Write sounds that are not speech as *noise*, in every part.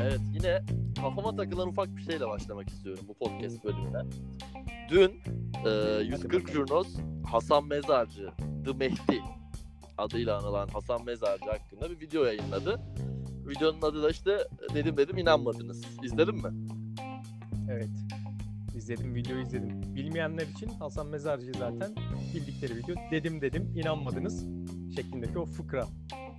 Evet yine kafama takılan ufak bir şeyle başlamak istiyorum bu podcast bölümüne. Dün e, 140 Jurnos Hasan Mezarcı, The Mehdi adıyla anılan Hasan Mezarcı hakkında bir video yayınladı. Videonun adı da işte dedim dedim inanmadınız. İzledin mi? Evet. İzledim, videoyu izledim. Bilmeyenler için Hasan Mezarcı zaten bildikleri video. Dedim dedim, inanmadınız şeklindeki o fıkra.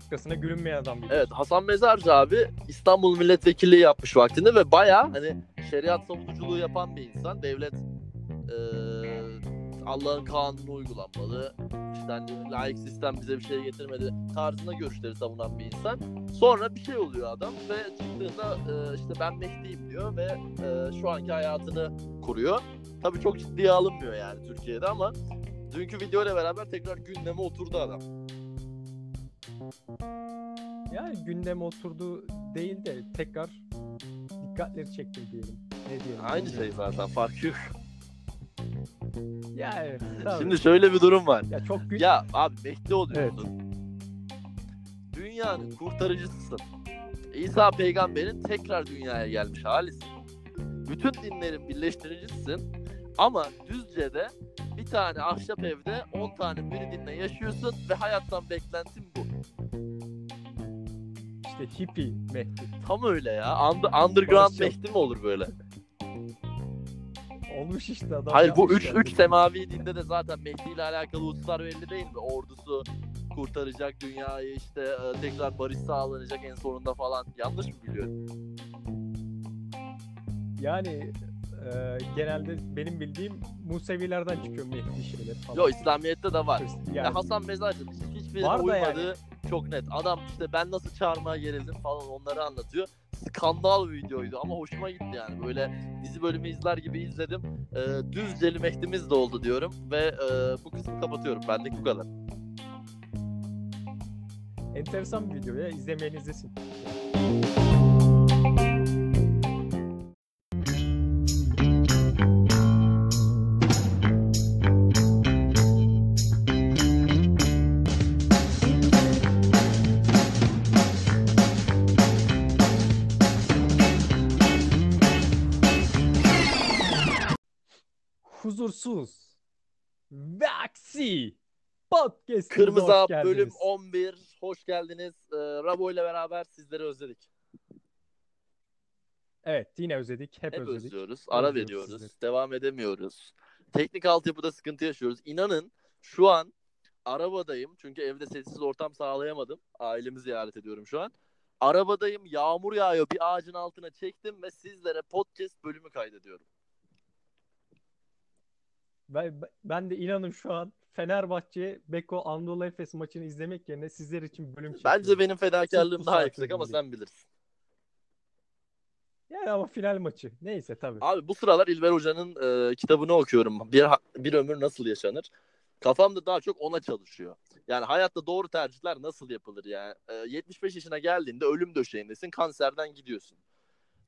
Fıkrasına gülünmeyen adam biliyor. Evet Hasan Mezarcı abi İstanbul milletvekilliği yapmış vaktinde ve baya hani şeriat savunuculuğu yapan bir insan. Devlet e, Allah'ın kanunu uygulanmalı. İşte hani laik sistem bize bir şey getirmedi tarzında görüşleri savunan bir insan. Sonra bir şey oluyor adam ve çıktığında e, işte ben Mehdi'yim diyor ve e, şu anki hayatını kuruyor. Tabii çok ciddiye alınmıyor yani Türkiye'de ama dünkü video ile beraber tekrar gündeme oturdu adam. Yani gündeme oturdu değil de tekrar dikkatleri çekti diyelim. Ne diyelim? Aynı şey zaten farkı yok. Yani tabii. Şimdi şöyle bir durum var. ya çok gü- Ya abi Mehdi oluyorsun. Dünyanın kurtarıcısısın. İsa peygamberin tekrar dünyaya gelmiş halisin. Bütün dinlerin birleştiricisisin. Ama Düzce'de bir tane ahşap evde 10 tane müridinle yaşıyorsun ve hayattan beklentin bu. İşte hippie Mehdi. Tam öyle ya. Under- underground Barışçıl. Mehdi mi olur böyle? *laughs* Olmuş işte adam. Hayır bu yapmış 3 yani. 3 semavi dinde de zaten Mehdi ile alakalı hususlar belli değil mi? Ordusu kurtaracak dünyayı işte e, tekrar barış sağlanacak en sonunda falan. Yanlış mı biliyorum? Yani e, genelde benim bildiğim Musevilerden çıkıyor Mehdi şeyler falan. Yok İslamiyet'te de var. Yani, Ya Hasan Mezarcı hiç, hiçbirine Var uymadığı çok net. Adam işte ben nasıl çağırmaya gerildim falan onları anlatıyor. Skandal bir videoydu ama hoşuma gitti yani. Böyle dizi bölümü izler gibi izledim. Ee, Düzceli Mehdi'miz de oldu diyorum ve e, bu kısmı kapatıyorum. Benlik bu kadar. enteresan bir video ya. İzlemeyen. Huzursuz. ve aksi. Podcast Kırmızı Hap bölüm 11. Hoş geldiniz. Ee, Rabo ile beraber sizleri özledik. Evet yine özledik. Hep, Hep özledik. özlüyoruz. Ara Özlüyoruz veriyoruz. sizleri. Devam edemiyoruz. Teknik altyapıda sıkıntı yaşıyoruz. İnanın şu an arabadayım. Çünkü evde sessiz ortam sağlayamadım. Ailemi ziyaret ediyorum şu an. Arabadayım. Yağmur yağıyor. Bir ağacın altına çektim ve sizlere podcast bölümü kaydediyorum. Ben, ben de inanın şu an Fenerbahçe Beko Anadolu Efes maçını izlemek yerine sizler için bölüm çekiyorum. Bence benim fedakarlığım daha yüksek ama sen bilirsin. Yani ama final maçı. Neyse tabii. Abi bu sıralar İlber Hoca'nın e, kitabını okuyorum. Bir, bir ömür nasıl yaşanır? Kafamda daha çok ona çalışıyor. Yani hayatta doğru tercihler nasıl yapılır yani? E, 75 yaşına geldiğinde ölüm döşeğindesin, kanserden gidiyorsun.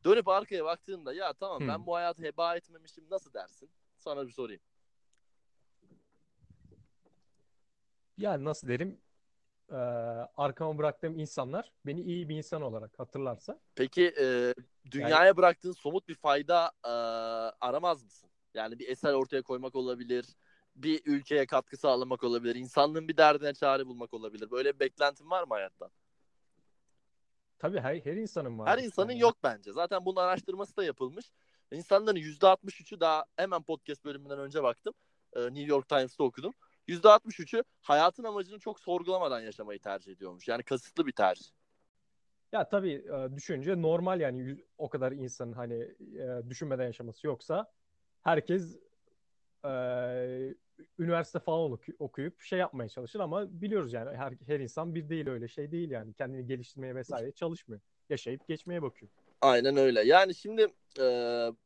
Dönüp arkaya baktığında ya tamam ben Hmm. bu hayatı heba etmemişim nasıl dersin? Sana bir sorayım. Yani nasıl derim? Ee, arkama bıraktığım insanlar beni iyi bir insan olarak hatırlarsa. Peki e, dünyaya bıraktığın somut bir fayda e, aramaz mısın? Yani bir eser ortaya koymak olabilir, bir ülkeye katkı sağlamak olabilir, insanlığın bir derdine çare bulmak olabilir. Böyle bir beklentin var mı hayattan? Tabii her, her insanın var. Her insanın yok bence. Zaten bunun araştırması da yapılmış. İnsanların %63'ü daha hemen podcast bölümünden önce baktım. Ee, New York Times'ta okudum. %63'ü hayatın amacını çok sorgulamadan yaşamayı tercih ediyormuş. Yani kasıtlı bir tercih. Ya tabii e, düşününce normal yani o kadar insanın hani e, düşünmeden yaşaması yoksa herkes e, üniversite falan oku- okuyup şey yapmaya çalışır ama biliyoruz yani her, her insan bir değil öyle şey değil yani kendini geliştirmeye vesaire çalışmıyor. Yaşayıp geçmeye bakıyor. Aynen öyle. Yani şimdi e,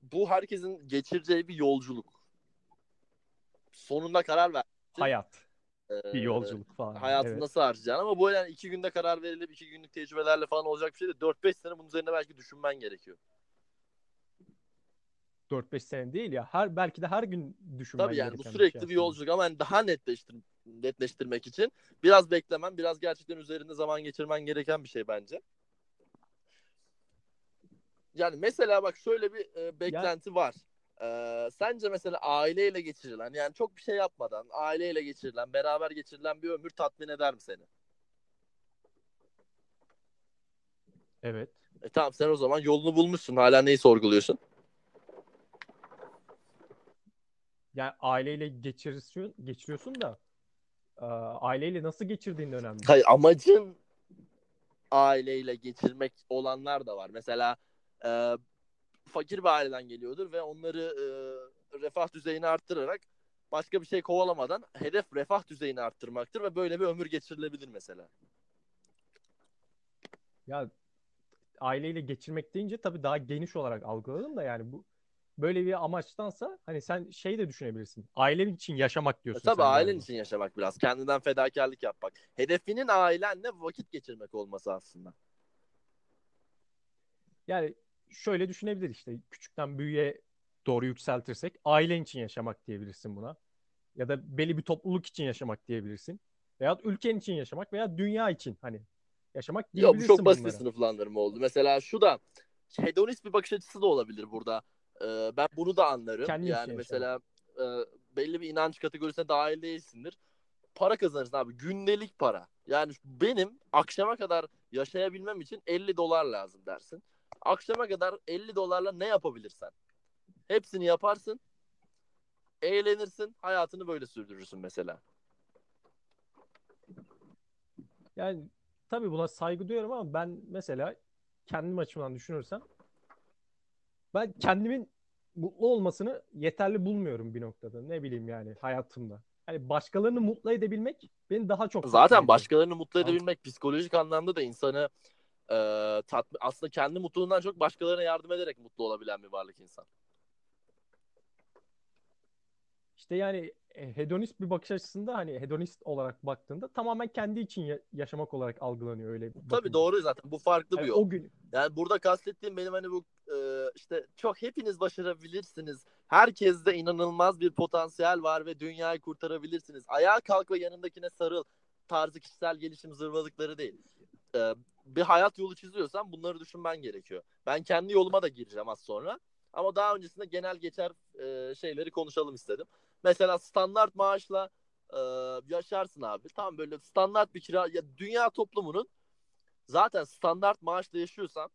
bu herkesin geçireceği bir yolculuk. Sonunda karar ver. Hayat, e, bir yolculuk falan. Hayatını Evet. nasıl harcayacaksın ama bu yani iki günde karar verilip iki günlük tecrübelerle falan olacak bir şey de 4-5 sene bunun üzerine belki düşünmen gerekiyor. 4-5 sene değil ya. Her belki de her gün düşünmen Tabii yani bu sürekli şey bir yolculuk ama yani daha netleştir netleştirmek için biraz beklemen, biraz gerçekten üzerinde zaman geçirmen gereken bir şey bence. Yani mesela bak şöyle bir e, beklenti var. Ee, sence mesela aileyle geçirilen yani çok bir şey yapmadan aileyle geçirilen beraber geçirilen bir ömür tatmin eder mi seni? Evet. E tamam sen o zaman yolunu bulmuşsun. Hala neyi sorguluyorsun? Yani aileyle geçiriyorsun, geçiriyorsun da e, aileyle nasıl geçirdiğin de önemli. Hayır amacın aileyle geçirmek olanlar da var. Mesela e, fakir bir aileden geliyordur ve onları e, refah düzeyini arttırarak başka bir şey kovalamadan hedef refah düzeyini arttırmaktır ve böyle bir ömür geçirilebilir mesela. Ya aileyle geçirmek deyince tabii daha geniş olarak algıladım da yani bu böyle bir amaçtansa hani sen şey de düşünebilirsin. Ailen için yaşamak E, diyorsun tabii sen ailen için yaşamak biraz. Kendinden fedakarlık yapmak. Hedefinin ailenle vakit geçirmek olması aslında. Yani şöyle düşünebilir işte küçükten büyüğe doğru yükseltirsek ailen için yaşamak diyebilirsin buna. Ya da belli bir topluluk için yaşamak diyebilirsin. Veya ülken için yaşamak veya dünya için hani yaşamak Yok bu diyebilirsin çok basit bir sınıflandırma oldu. Mesela şu da hedonist bir bakış açısı da olabilir burada. Ee, ben bunu da anlarım. Kendin için yani mesela e, belli bir inanç kategorisine dahil değilsindir. Para kazanırsın abi. Gündelik para. Yani benim akşama kadar yaşayabilmem için 50 dolar lazım dersin. Akşama kadar 50 dolarla ne yapabilirsen. Hepsini yaparsın. Eğlenirsin. Hayatını böyle sürdürürsün mesela. Yani tabii buna saygı duyuyorum ama ben mesela kendim açımdan düşünürsem ben kendimin mutlu olmasını yeterli bulmuyorum bir noktada. Ne bileyim yani hayatımda. Hani başkalarını mutlu edebilmek beni daha çok Zaten başkalarını mutlu edebilmek psikolojik anlamda da insanı e, tatmin, aslında kendi mutluluğundan çok başkalarına yardım ederek mutlu olabilen bir varlık insan. İşte yani e, hedonist bir bakış açısında hani hedonist olarak baktığında tamamen kendi için ya- yaşamak olarak algılanıyor öyle Tabii bakınca. doğru zaten bu farklı bir Yani yol. o gün Yani burada kastettiğim benim hani bu e, işte çok hepiniz başarabilirsiniz. Herkeste inanılmaz bir potansiyel var ve dünyayı kurtarabilirsiniz. Ayağa kalk ve yanındakine sarıl tarzı kişisel gelişim zırvalıkları değil. E, bir hayat yolu çiziyorsan bunları düşünmen gerekiyor. Ben kendi yoluma da gireceğim az sonra. Ama daha öncesinde genel geçer e, şeyleri konuşalım istedim. Mesela standart maaşla e, yaşarsın abi. Tam böyle standart bir kira ya dünya toplumunun zaten standart maaşla yaşıyorsan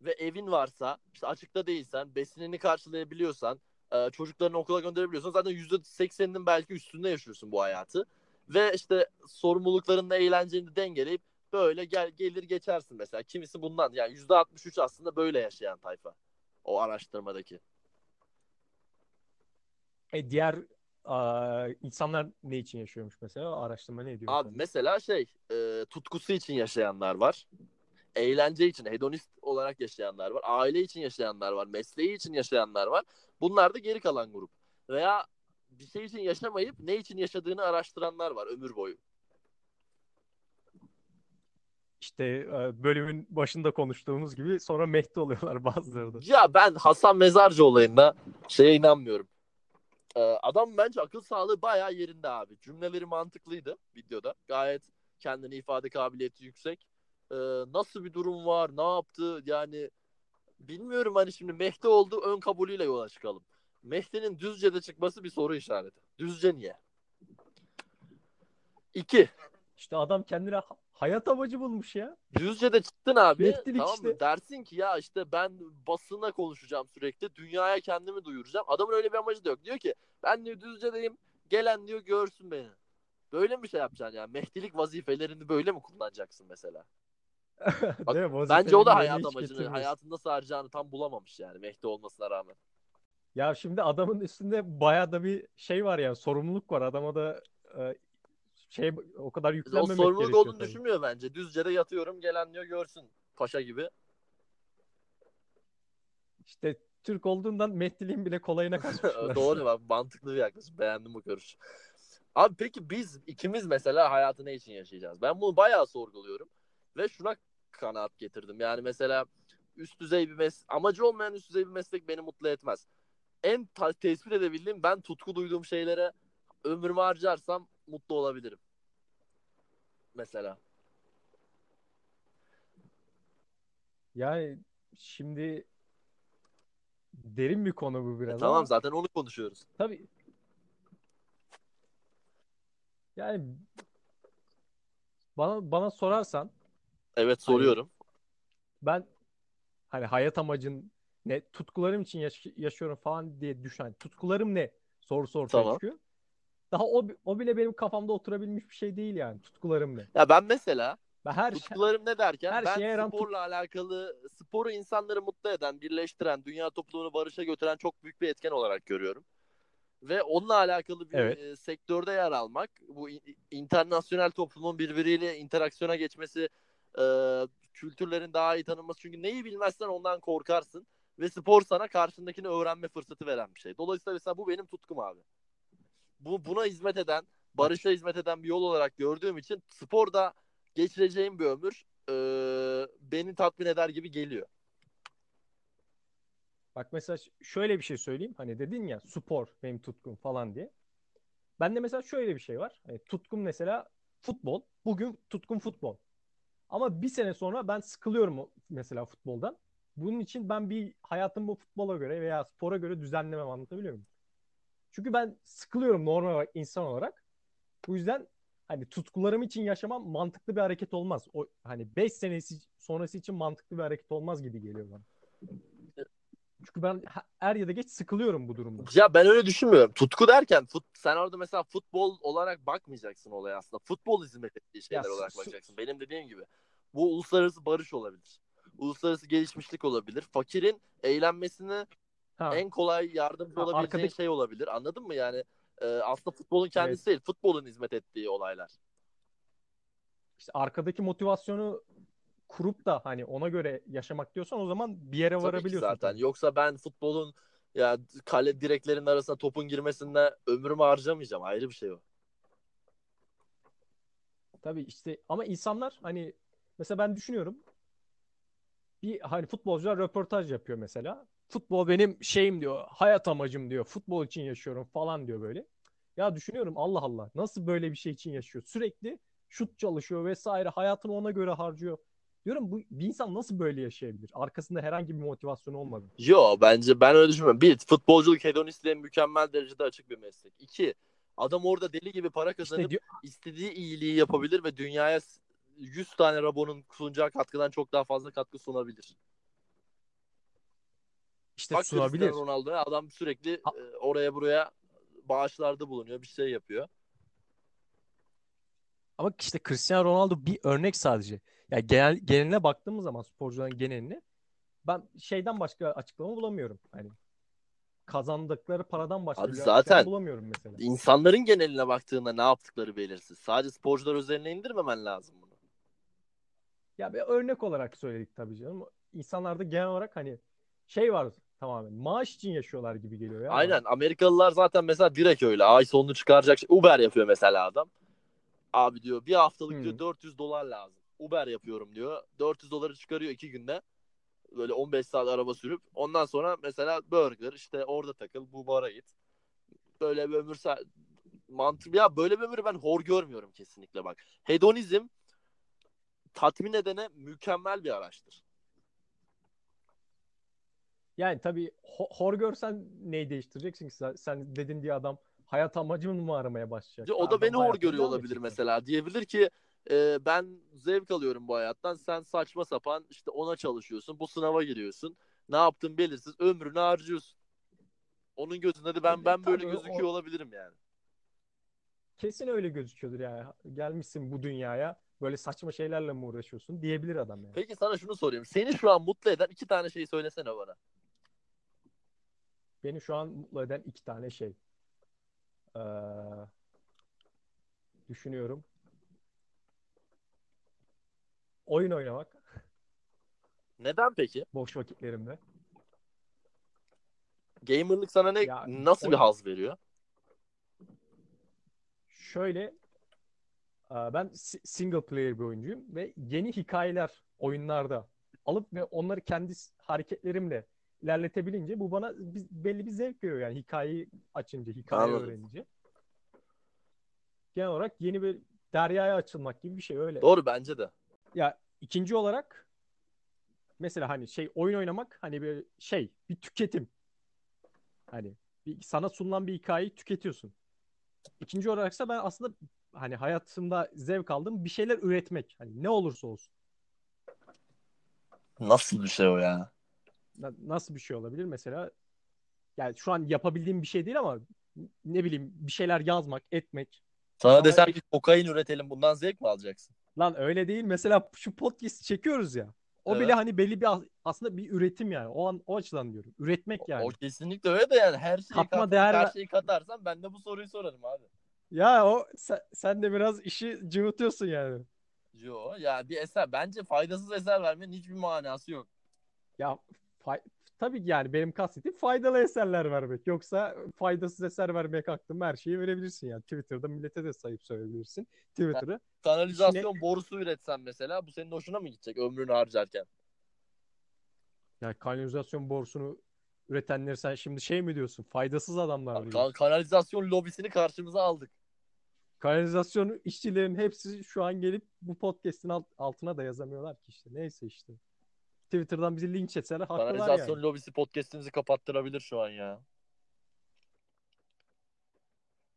ve evin varsa, işte açıkta değilsen, besinini karşılayabiliyorsan, e, çocuklarını okula gönderebiliyorsan zaten %80'inin belki üstünde yaşıyorsun bu hayatı. Ve işte sorumluluklarınla eğlenceni dengeleyip böyle gel gelir geçersin mesela. Kimisi bundan yani %63 aslında böyle yaşayan tayfa. O araştırmadaki. e, diğer aa, insanlar ne için yaşıyormuş mesela? Araştırma ne diyor? Abi sana? mesela şey e, tutkusu için yaşayanlar var. Eğlence için, hedonist olarak yaşayanlar var. Aile için yaşayanlar var. Mesleği için yaşayanlar var. Bunlar da geri kalan grup. Veya bir şey için yaşamayıp ne için yaşadığını araştıranlar var ömür boyu. İşte e, bölümün başında konuştuğumuz gibi sonra Mehdi oluyorlar *laughs* bazıları da. Ya ben Hasan Mezarcı olayında şeye inanmıyorum. Ee, adam bence akıl sağlığı bayağı yerinde abi. Cümleleri mantıklıydı videoda. Gayet kendini ifade kabiliyeti yüksek. Ee, nasıl bir durum var? Ne yaptı? Yani bilmiyorum hani şimdi Mehdi oldu ön kabulüyle yola çıkalım. Mehdi'nin Düzce'de çıkması bir soru işareti. Düzce niye? İki. İşte adam kendine hayat amacı bulmuş ya. Düzce'de çıktın abi. Mehdilik tamam mı? işte. Dersin ki ya işte ben basına konuşacağım sürekli. Dünyaya kendimi duyuracağım. Adamın öyle bir amacı da yok. Diyor ki ben diyor Düzce'deyim. Gelen diyor görsün beni. Böyle mi şey yapacaksın yani? Mehdilik vazifelerini böyle mi kullanacaksın mesela? Bak, *laughs* Değil mi? Bence o da hayat amacını, getirmiyorsun. hayatında nasıl harcayacağını tam bulamamış yani Mehdi olmasına rağmen. Ya şimdi adamın üstünde bayağı da bir şey var ya sorumluluk var. Adama da e, şey o kadar O yüklenmemek sorumluluk gerekiyor olduğunu tabii. düşünmüyor bence. Düzce'de yatıyorum gelen diyor görsün. Paşa gibi. İşte Türk olduğundan Mehdiliğin bile kolayına *laughs* kaçmışlar. Doğru bak mantıklı bir yaklaşım. Beğendim bu görüş. Abi peki biz ikimiz mesela hayatı ne için yaşayacağız? Ben bunu bayağı sorguluyorum ve şuna kanaat getirdim. Yani mesela üst düzey bir mes amacı olmayan üst düzey bir meslek beni mutlu etmez. En ta- tespit edebildiğim ben tutku duyduğum şeylere ömrümü harcarsam mutlu olabilirim. Mesela. Yani şimdi derin bir konu bu biraz E, tamam ama zaten onu konuşuyoruz. tabii yani bana bana sorarsan Evet hani soruyorum. ben hani hayat amacın ne tutkularım için yaş- yaşıyorum falan diye düşen tutkularım ne sorusu ortaya Tamam. çıkıyor. Daha o, o bile benim kafamda oturabilmiş bir şey değil yani tutkularım ne. Ya ben mesela Ben her tutkularım ne derken her ben şeye yaran tut- sporla alakalı sporu insanları mutlu eden, birleştiren, dünya toplumunu barışa götüren çok büyük bir etken olarak görüyorum. Ve onunla alakalı bir Evet. e, sektörde yer almak, bu internasyonel toplumun birbiriyle interaksiyona geçmesi, e, kültürlerin daha iyi tanınması. Çünkü neyi bilmezsen ondan korkarsın. Ve spor sana karşındakini öğrenme fırsatı veren bir şey. Dolayısıyla mesela bu benim tutkum abi. Bu buna hizmet eden, barışa hizmet eden bir yol olarak gördüğüm için sporda geçireceğim bir ömür e, beni tatmin eder gibi geliyor. Bak mesela şöyle bir şey söyleyeyim. Hani dedin ya spor benim tutkum falan diye. Ben de mesela şöyle bir şey var. Hani tutkum mesela futbol. Bugün tutkum futbol. Ama bir sene sonra ben sıkılıyorum mesela futboldan. Bunun için ben bir hayatımı bu futbola göre veya spora göre düzenlemem anlatabiliyor muyum? Çünkü ben sıkılıyorum normal olarak insan olarak. Bu yüzden hani tutkularım için yaşamam mantıklı bir hareket olmaz. O hani 5 senesi sonrası için mantıklı bir hareket olmaz gibi geliyor bana. Çünkü ben er ya da geç sıkılıyorum bu durumda. Ya ben öyle düşünmüyorum. Tutku derken fut, sen orada mesela futbol olarak bakmayacaksın olaya aslında. Futbol hizmet ettiği şeyler Ya, olarak su- bakacaksın. Benim dediğim gibi. Bu uluslararası barış olabilir. Uluslararası gelişmişlik olabilir. Fakirin eğlenmesine Ha, en kolay yardımcı Ha, olabileceğin arkadaki- şey olabilir. Anladın mı? Yani e, aslında futbolun kendisi değil. Futbolun hizmet ettiği olaylar. işte arkadaki motivasyonu kurup da hani ona göre yaşamak diyorsan o zaman bir yere Tabii varabiliyorsun. zaten. tabii. Yoksa ben futbolun ya kale direklerinin arasında topun girmesinde ömrümü harcamayacağım. Ayrı bir şey o. Tabii işte ama insanlar hani mesela ben düşünüyorum bir hani futbolcular röportaj yapıyor mesela. Futbol benim şeyim diyor, hayat amacım diyor. Futbol için yaşıyorum falan diyor böyle. Ya düşünüyorum Allah Allah nasıl böyle bir şey için yaşıyor? Sürekli şut çalışıyor vesaire hayatını ona göre harcıyor. Diyorum bu bir insan nasıl böyle yaşayabilir? Arkasında herhangi bir motivasyon olmadı. Yo bence ben öyle düşünmüyorum. Bir, futbolculuk hedonistliğe mükemmel derecede açık bir meslek. İki, adam orada deli gibi para kazanıp İşte diyor, istediği iyiliği yapabilir ve dünyaya 100 tane Rabon'un sunacağı katkıdan çok daha fazla katkı sunabilir. İşte Bak sunabilir. Ronaldo'ya adam sürekli Ha- e, oraya buraya bağışlarda bulunuyor, bir şey yapıyor. Ama işte Cristiano Ronaldo bir örnek sadece. Ya genel geneline baktığımız zaman sporcuların geneline ben şeyden başka açıklama bulamıyorum. Hani kazandıkları paradan başka Abi bir zaten- bulamıyorum mesela. İnsanların geneline baktığında ne yaptıkları belirsiz. Sadece sporcular üzerine indirmemen lazım bunu. Ya bir örnek olarak söyledik tabii canım. İnsanlarda genel olarak hani şey var tamamen maaş için yaşıyorlar gibi geliyor ya. Aynen Amerikalılar zaten mesela direkt öyle. Ay sonunu çıkaracak. şey- Uber yapıyor mesela adam. Abi diyor bir haftalık Hı. diyor 400 dolar lazım. Uber yapıyorum diyor. 400 doları çıkarıyor iki günde. Böyle 15 saat araba sürüp. Ondan sonra mesela burger işte orada takıl bu bara git. Böyle bir ömür mantık ya böyle bir ömürü ben hor görmüyorum kesinlikle bak. Hedonizm tatmin edene mükemmel bir araçtır. Yani tabii ho- hor görsen neyi değiştireceksin ki sen, sen dedin diye adam hayat amacını mı aramaya başlayacak? O da Adam beni hor görüyor olabilir mesela. Diyebilir ki e, ben zevk alıyorum bu hayattan. Sen saçma sapan işte ona çalışıyorsun. Bu sınava giriyorsun. Ne yaptın belirsiz. Ömrünü harcıyorsun. Onun gözünde de ben Tabii, ben böyle gözüküyor o- olabilirim yani. Kesin öyle gözüküyordur yani. Gelmişsin bu dünyaya böyle saçma şeylerle mi uğraşıyorsun diyebilir adam yani. Peki sana şunu sorayım. Seni şu an mutlu eden iki tane şeyi söylesene bana. Beni şu an mutlu eden iki tane şey. Ee, düşünüyorum. Oyun oynamak Neden peki? boş vakitlerimde. Gamerlık sana ne Ya, nasıl bir oyun- haz veriyor? Şöyle e, ben si- single player bir oyuncuyum ve yeni hikayeler oyunlarda alıp ve onları kendi hareketlerimle ilerletebilince bu bana belli bir zevk veriyor yani hikayeyi açınca, hikaye Anladım. öğrenince. genel olarak yeni bir deryaya açılmak gibi bir şey öyle. Doğru bence de. Ya ikinci olarak mesela hani şey oyun oynamak hani bir şey bir tüketim. Hani bir, sana sunulan bir hikayeyi tüketiyorsun. İkinci olaraksa ben aslında hani hayatımda zevk aldığım bir şeyler üretmek. Hani ne olursa olsun. Nasıl bir şey o ya? Na- Nasıl bir şey olabilir mesela? Yani şu an yapabildiğim bir şey değil ama ne bileyim bir şeyler yazmak, etmek. Sana Ama- desem ki kokain üretelim bundan zevk mi alacaksın? Lan öyle değil. Mesela şu podcast çekiyoruz ya. O Evet. bile hani belli bir aslında bir üretim yani. O an o açıdan diyorum. Üretmek yani. O kesinlikle öyle de yani her şeyi Katma kat- değer her şeyi katarsan ben de bu soruyu sorarım abi. Ya o sen, sen de biraz işi cıvıtıyorsun yani. Yo ya bir eser bence faydasız eser vermenin hiçbir manası yok. Ya fay- tabii ki yani benim kastettiğim faydalı eserler vermek. Yoksa faydasız eser vermek aklım her şeyi verebilirsin yani. Twitter'da millete de sayıp söyleyebilirsin. Twitter'ı. Kanalizasyon borusu üretsen mesela bu senin hoşuna mı gidecek ömrünü harcarken? Yani kanalizasyon borusunu üretenleri sen şimdi şey mi diyorsun? Faydasız adamlar mı Kan- kanalizasyon lobisini karşımıza aldık. Kanalizasyon işçilerin hepsi şu an gelip bu podcast'in alt- altına da yazamıyorlar ki işte. Neyse işte. Twitter'dan bizi linç etseler haklılar Kanalizasyon yani. lobisi podcast'imizi kapattırabilir şu an ya.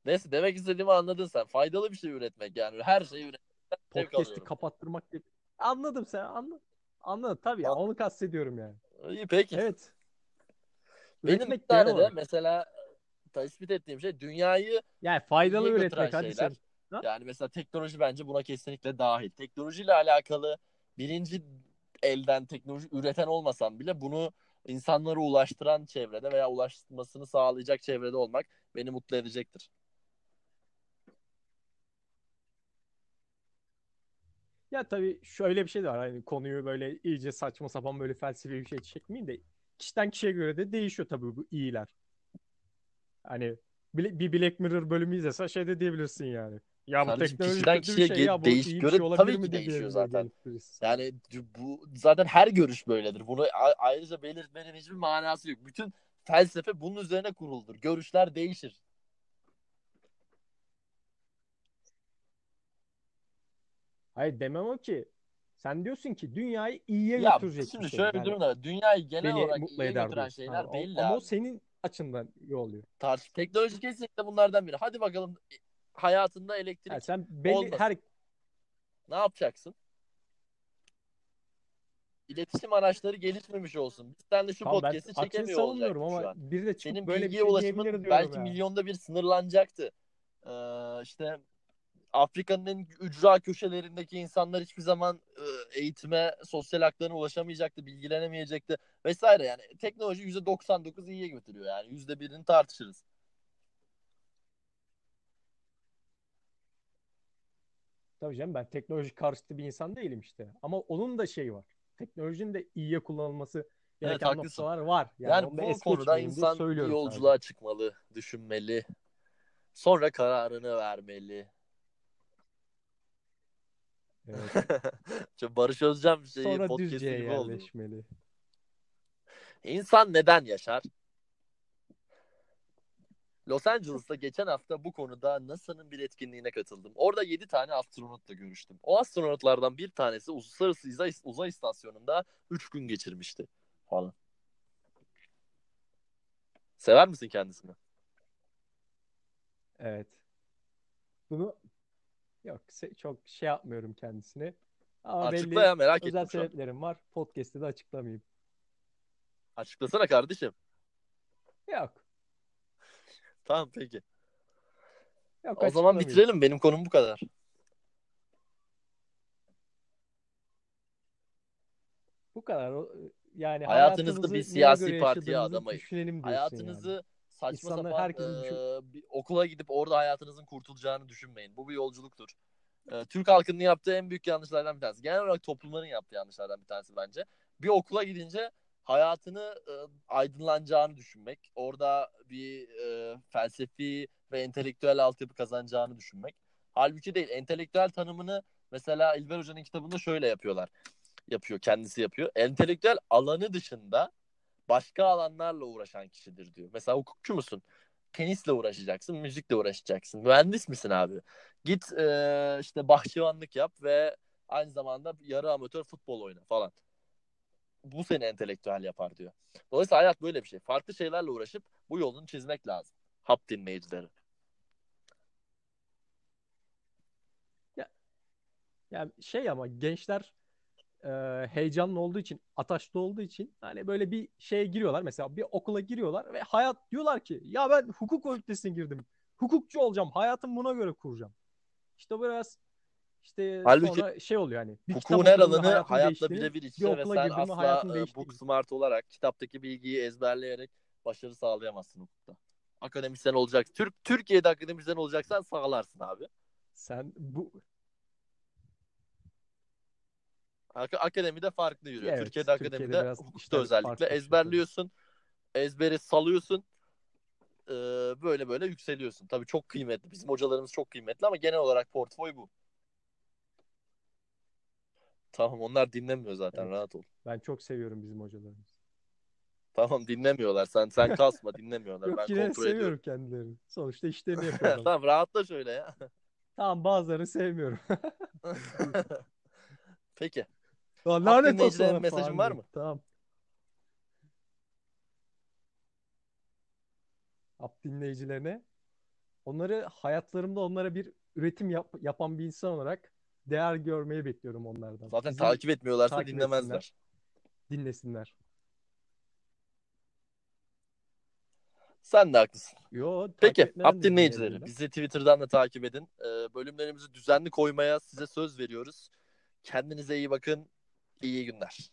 Neyse demek istediğimi anladın sen. Faydalı bir şey üretmek yani. Her şeyi üretmek. Podcast'i kapattırmak gibi. Anladım sen anladın. Anladım tabii ya onu kastediyorum yani. İyi peki. Evet. Benim Üretmek bir tane de mesela tespit ettiğim şey dünyayı Yani faydalı üretmek hadi sen. Ha? Yani mesela teknoloji bence buna kesinlikle dahil. Teknolojiyle alakalı birinci elden teknoloji üreten olmasam bile bunu insanlara ulaştıran çevrede veya ulaşmasını sağlayacak çevrede olmak beni mutlu edecektir. Ya tabii şöyle bir şey de var. Hani konuyu böyle iyice saçma sapan böyle felsefi bir şey çekmeyin de kişiden kişiye göre de değişiyor tabii bu iyiler. Hani bir Black Mirror bölümü izlesen şey de diyebilirsin yani. Ya bu Kardeşim, teknoloji kişiden kötü bir kişiye şey ge- ya bu değiş- iyi bir göre şey olabilir tabii mi ki diye değişiyor zaten. Yani bu zaten her görüş böyledir. Bunu ayrıca belirtmenin hiçbir manası yok. Bütün felsefe bunun üzerine kuruludur. Görüşler değişir. Hayır demem o ki. Sen diyorsun ki dünyayı iyiye Ya götürecek şimdi bir şey. şöyle bir durum da. Dünyayı genel beni olarak mutlu iyiye eder götüren diyorsun. şeyler Ha, o- belli ama o abi. senin açından iyi oluyor. Tartış teknoloji kesinlikle bunlardan biri. Hadi bakalım hayatında elektrik Yani sen belli olmasın. her ne yapacaksın? İletişim araçları gelişmemiş olsun. Biz seninle şu Tamam podcast'i çekemiyor şu ama an. biri de çıkıp Senin böyle bir bilgiye şey ulaşımın diyebilir diyorum belki ya. milyonda bir sınırlanacaktı. Ee, işte Afrika'nın en ücra köşelerindeki insanlar hiçbir zaman e, eğitime, sosyal haklarına ulaşamayacaktı, bilgilenemeyecekti vesaire. Yani teknoloji %99 iyiye götürüyor yani. %1'ini tartışırız. Tabii canım ben teknoloji karşıtı bir insan değilim işte. Ama onun da şeyi var. Teknolojinin de iyiye kullanılması gereken haklısın. noktalar var. Yani, Yani, bu konuda insan yolculuğa çıkmalı, düşünmeli. Sonra kararını vermeli. Evet. *laughs* Barış Özcan bir şeyi Sonra Düzce'ye gibi oldu. yerleşmeli. İnsan neden yaşar? Los Angeles'ta geçen hafta bu konuda NASA'nın bir etkinliğine katıldım. Orada 7 tane astronotla görüştüm. O astronotlardan bir tanesi Uluslararası Uzay, Uzay İstasyonu'nda 3 gün geçirmişti falan. Sever misin kendisini? Evet. Bunu yok çok şey yapmıyorum kendisine. Ama Açıkla belli ya merak özel ettim an. sebeplerim var. Podcast'te de açıklamayayım. Açıklasana kardeşim. Yok. Tamam peki. Yok O zaman bitirelim. Benim konum bu kadar. Bu kadar. Yani hayatınızı bir siyasi partiye adamayın. Hayatınızı yani. saçma İnsanlar, sapan herkesin düşün- e, bir okula gidip orada hayatınızın kurtulacağını düşünmeyin. Bu bir yolculuktur. E, Türk halkının yaptığı en büyük yanlışlardan bir tanesi. Genel olarak toplumların yaptığı yanlışlardan bir tanesi bence. Bir okula gidince hayatını e, aydınlanacağını düşünmek. Orada bir e, felsefi ve entelektüel altyapı kazanacağını düşünmek. Halbuki değil. Entelektüel tanımını mesela İlber Hoca'nın kitabında şöyle yapıyorlar. Yapıyor, kendisi yapıyor. Entelektüel alanı dışında başka alanlarla uğraşan kişidir diyor. Mesela hukukçu musun? tenisle uğraşacaksın, müzikle uğraşacaksın. Mühendis misin abi? Git e, işte bahçıvanlık yap ve aynı zamanda yarı amatör futbol oyna falan. Bu seni entelektüel yapar diyor. Dolayısıyla hayat böyle bir şey. Farklı şeylerle uğraşıp bu yolunu çizmek lazım. Hap dinleyicileri. Yani şey ama gençler e, heyecanlı olduğu için, ataşlı olduğu için hani böyle bir şeye giriyorlar. Mesela bir okula giriyorlar ve hayat diyorlar ki ya ben hukuk fakültesine girdim. Hukukçu olacağım. Hayatımı buna göre kuracağım. İşte biraz işte Halbuki sonra şey oluyor yani. Bir Hukukun her alanı hayatla birebir bir iç içe ve sen asla e, book smart olarak kitaptaki bilgiyi ezberleyerek başarı sağlayamazsın hukukta. Akademisyen olacak. Türk Türkiye'de akademisyen olacaksan sağlarsın abi. Sen bu Ak- akademide farklı yürüyor. Evet, Türkiye'de Türkiye'de akademide hukukta işler özellikle işliyor ezberliyorsun. Ezberi salıyorsun. Ee, böyle böyle yükseliyorsun. Tabii çok kıymetli. Bizim hocalarımız çok kıymetli ama genel olarak portföy bu. Tamam onlar dinlemiyor zaten Evet. rahat ol. ben çok seviyorum bizim hocalarımızı. Tamam dinlemiyorlar. Sen sen *laughs* kasma dinlemiyorlar. Yok ben yine kontrol seviyorum ediyorum. kendilerini. Sonuçta işlerini *laughs* yapıyorlar. tamam rahatla şöyle ya. Tamam bazılarını sevmiyorum. *laughs* Peki. Lan lanet olsun mesajın var mı? Tamam. Hap dinleyicilerine onları hayatlarımda onlara bir üretim yap- yapan bir insan olarak değer görmeyi bekliyorum onlardan. Zaten Bizi takip etmiyorlarsa takip dinlemezler. etsinler, dinlesinler. Sen de haklısın. Yo, Peki, hap dinleyicileri. Bizi Twitter'dan da takip edin. Ee, bölümlerimizi düzenli koymaya size söz veriyoruz. Kendinize iyi bakın. İyi günler.